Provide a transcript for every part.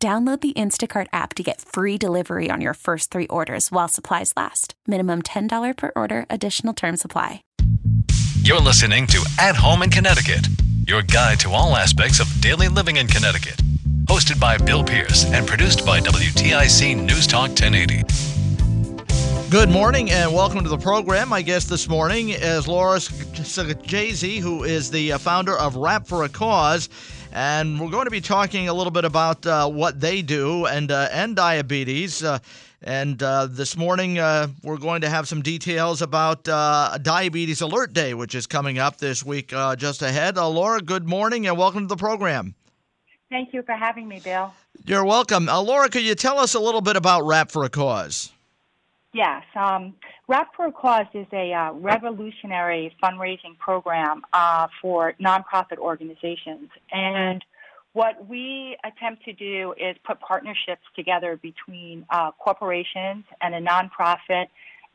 Download the Instacart app to get free delivery on your first three orders while supplies last. Minimum $10 per order, additional term supply. You're listening to At Home in Connecticut, your guide to all aspects of daily living in Connecticut. Hosted by Bill Pierce and produced by WTIC News Talk 1080. Good morning and welcome to the program. My guest this morning is Laura Sagajese, who is the uh, founder of Wrap for a Cause. And we're going to be talking a little bit about uh, what they do and, uh, and diabetes. Uh, and uh, this morning, uh, we're going to have some details about Diabetes Alert Day, which is coming up this week just ahead. Laura, good morning and welcome to the program. Thank you for having me, Bill. You're welcome. Laura, could you tell us a little bit about Wrap for a Cause? Yes. Um, Wrap for Cause is a uh, revolutionary fundraising program uh, for nonprofit organizations. And what we attempt to do is put partnerships together between uh, corporations and a nonprofit,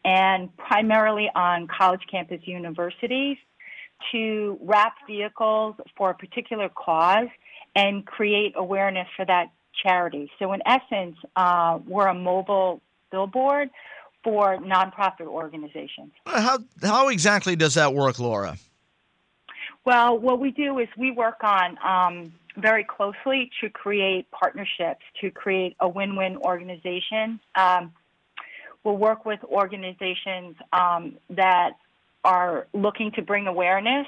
and primarily on college campus universities, to wrap vehicles for a particular cause and create awareness for that charity. So, in essence, uh, we're a mobile billboard for nonprofit organizations. How, how exactly does that work, Laura? Well, what we do is we work on um, very closely to create partnerships, to create a win win organization. Um, we'll work with organizations um, that are looking to bring awareness,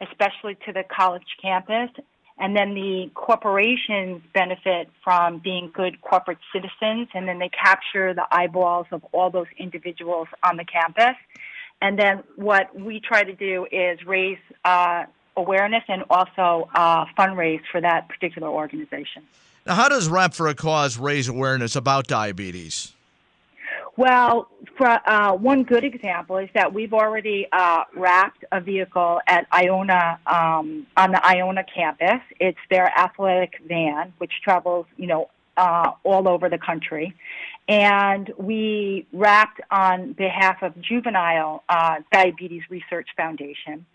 especially to the college campus, and then the corporations benefit from being good corporate citizens, and then they capture the eyeballs of all those individuals on the campus. And then what we try to do is raise uh, awareness and also uh, fundraise for that particular organization. Now, how does Wrap for a Cause raise awareness about diabetes? Well, for, uh, one good example is that we've already uh, wrapped a vehicle at Iona um, on the Iona campus. It's their athletic van, which travels, you know, uh, all over the country, and we wrapped on behalf of Juvenile uh, Diabetes Research Foundation.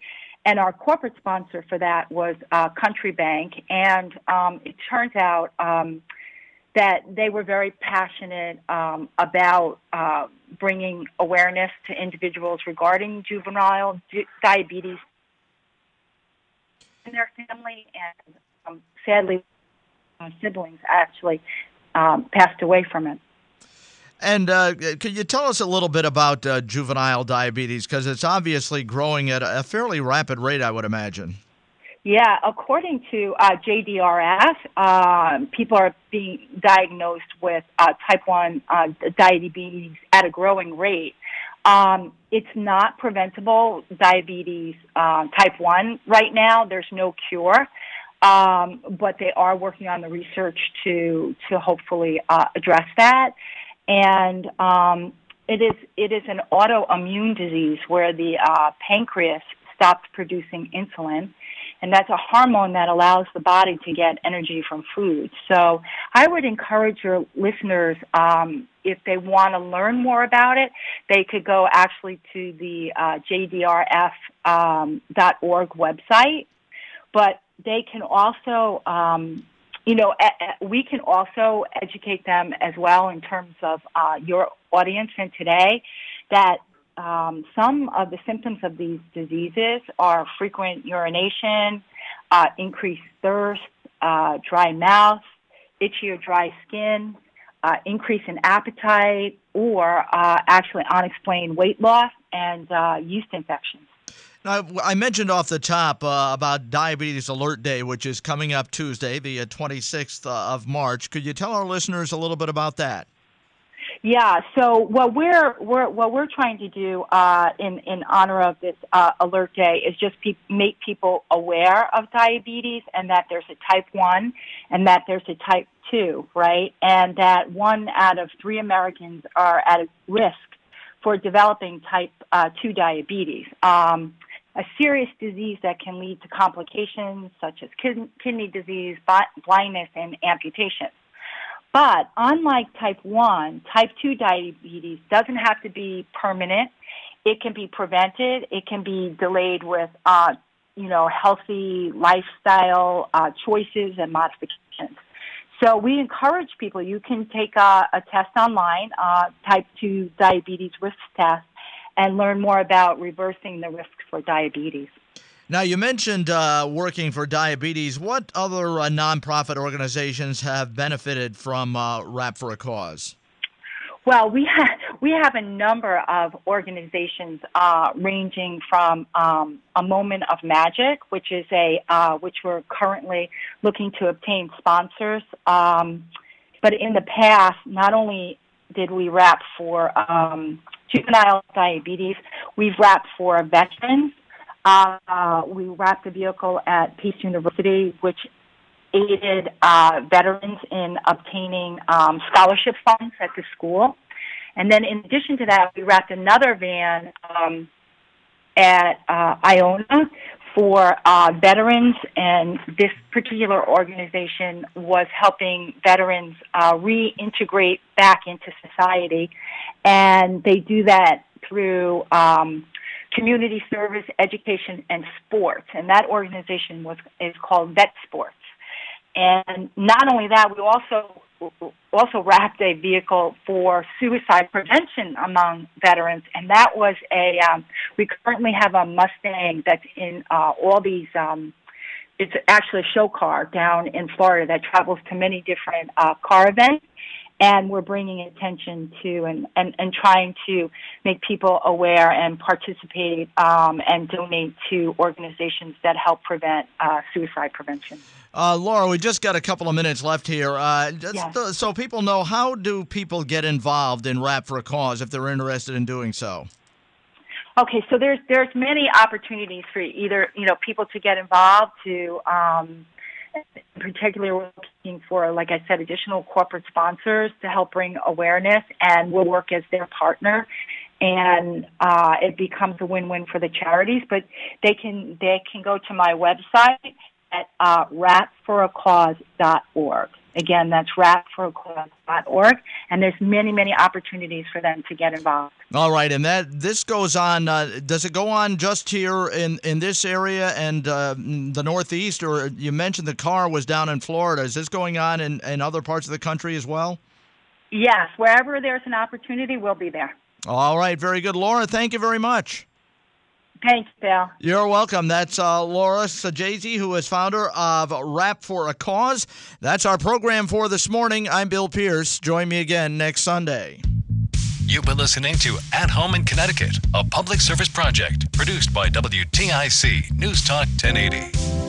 And our corporate sponsor for that was uh, Country Bank, and um, it turns out. Um, that they were very passionate um, about uh, bringing awareness to individuals regarding juvenile di- diabetes and their family, and um, sadly, uh, siblings actually um, passed away from it. And uh, could you tell us a little bit about uh, juvenile diabetes? Because it's obviously growing at a fairly rapid rate, I would imagine. Yeah, according to uh, JDRF, uh, people are being diagnosed with uh, type 1 uh, diabetes at a growing rate. Um, it's not preventable diabetes uh, type 1 right now. There's no cure. Um, but they are working on the research to to hopefully uh, address that. And um, it is it is an autoimmune disease where the pancreas stops producing insulin, and that's a hormone that allows the body to get energy from food. So I would encourage your listeners, um, if they want to learn more about it, they could go actually to the uh, jdrf.org um, website, but they can also um, you know, we can also educate them as well in terms of uh, your audience and today that um, some of the symptoms of these diseases are frequent urination, uh, increased thirst, uh, dry mouth, itchy or dry skin, uh, increase in appetite, or uh, actually unexplained weight loss and uh, yeast infections. Now, I mentioned off the top uh, about Diabetes Alert Day, which is coming up Tuesday, the 26th of March. Could you tell our listeners a little bit about that? Yeah. So what we're, we're what we're trying to do uh, in in honor of this uh, alert day is just pe- make people aware of diabetes and that there's a type one and that there's a type two, right? And that one out of three Americans are at risk for developing type uh, two diabetes. Um, a serious disease that can lead to complications such as kidney disease, blindness, and amputation. But unlike type 1, type 2 diabetes doesn't have to be permanent. It can be prevented. It can be delayed with, uh, you know, healthy lifestyle uh, choices and modifications. So we encourage people, you can take a, a test online, uh, type 2 diabetes risk test, and learn more about reversing the risks for diabetes. Now, you mentioned uh, working for diabetes. What other uh, nonprofit organizations have benefited from uh, Wrap for a Cause? Well, we have we have a number of organizations uh, ranging from um, a Moment of Magic, which is a uh, which we're currently looking to obtain sponsors. Um, but in the past, not only did we wrap for um, juvenile diabetes, we've wrapped for veterans uh, we wrapped a vehicle at Pace University, which aided uh, veterans in obtaining um, scholarship funds at the school. And then, in addition to that, we wrapped another van um, at uh, Iona for uh, veterans, and this particular organization was helping veterans uh, reintegrate back into society, and they do that through um, community service, education, and sports. And that organization was is called Vet Sports. And not only that, we also also wrapped a vehicle for suicide prevention among veterans, and that was a. Um, we currently have a Mustang that's in uh, all these. Um, it's actually a show car down in Florida that travels to many different uh, car events, and we're bringing attention to and, and, and trying to make people aware and participate um, and donate to organizations that help prevent uh, suicide prevention. Uh, Laura, we just got a couple of minutes left here. Uh, yes. So people know how do people get involved in Wrap for a Cause if they're interested in doing so? Okay, so there's there's many opportunities for either you know people to get involved to um, particularly we're looking for, like I said, additional corporate sponsors to help bring awareness, and we'll work as their partner. And uh, it becomes a win-win for the charities. But they can they can go to my website at uh, wrapforacause.org. Again, that's wrapforacause.org, and there's many, many opportunities for them to get involved. All right, and that this goes on. Uh, does it go on just here in in this area and uh, the Northeast, or you mentioned the car was down in Florida? Is this going on in, in other parts of the country as well? Yes, wherever there's an opportunity, we'll be there. All right, very good, Laura. Thank you very much. Thanks, Bill. You're welcome. That's uh, Laura Sajazi, who is founder of Wrap for a Cause. That's our program for this morning. I'm Bill Pierce. Join me again next Sunday. You've been listening to At Home in Connecticut, a public service project produced by WTIC News Talk 1080.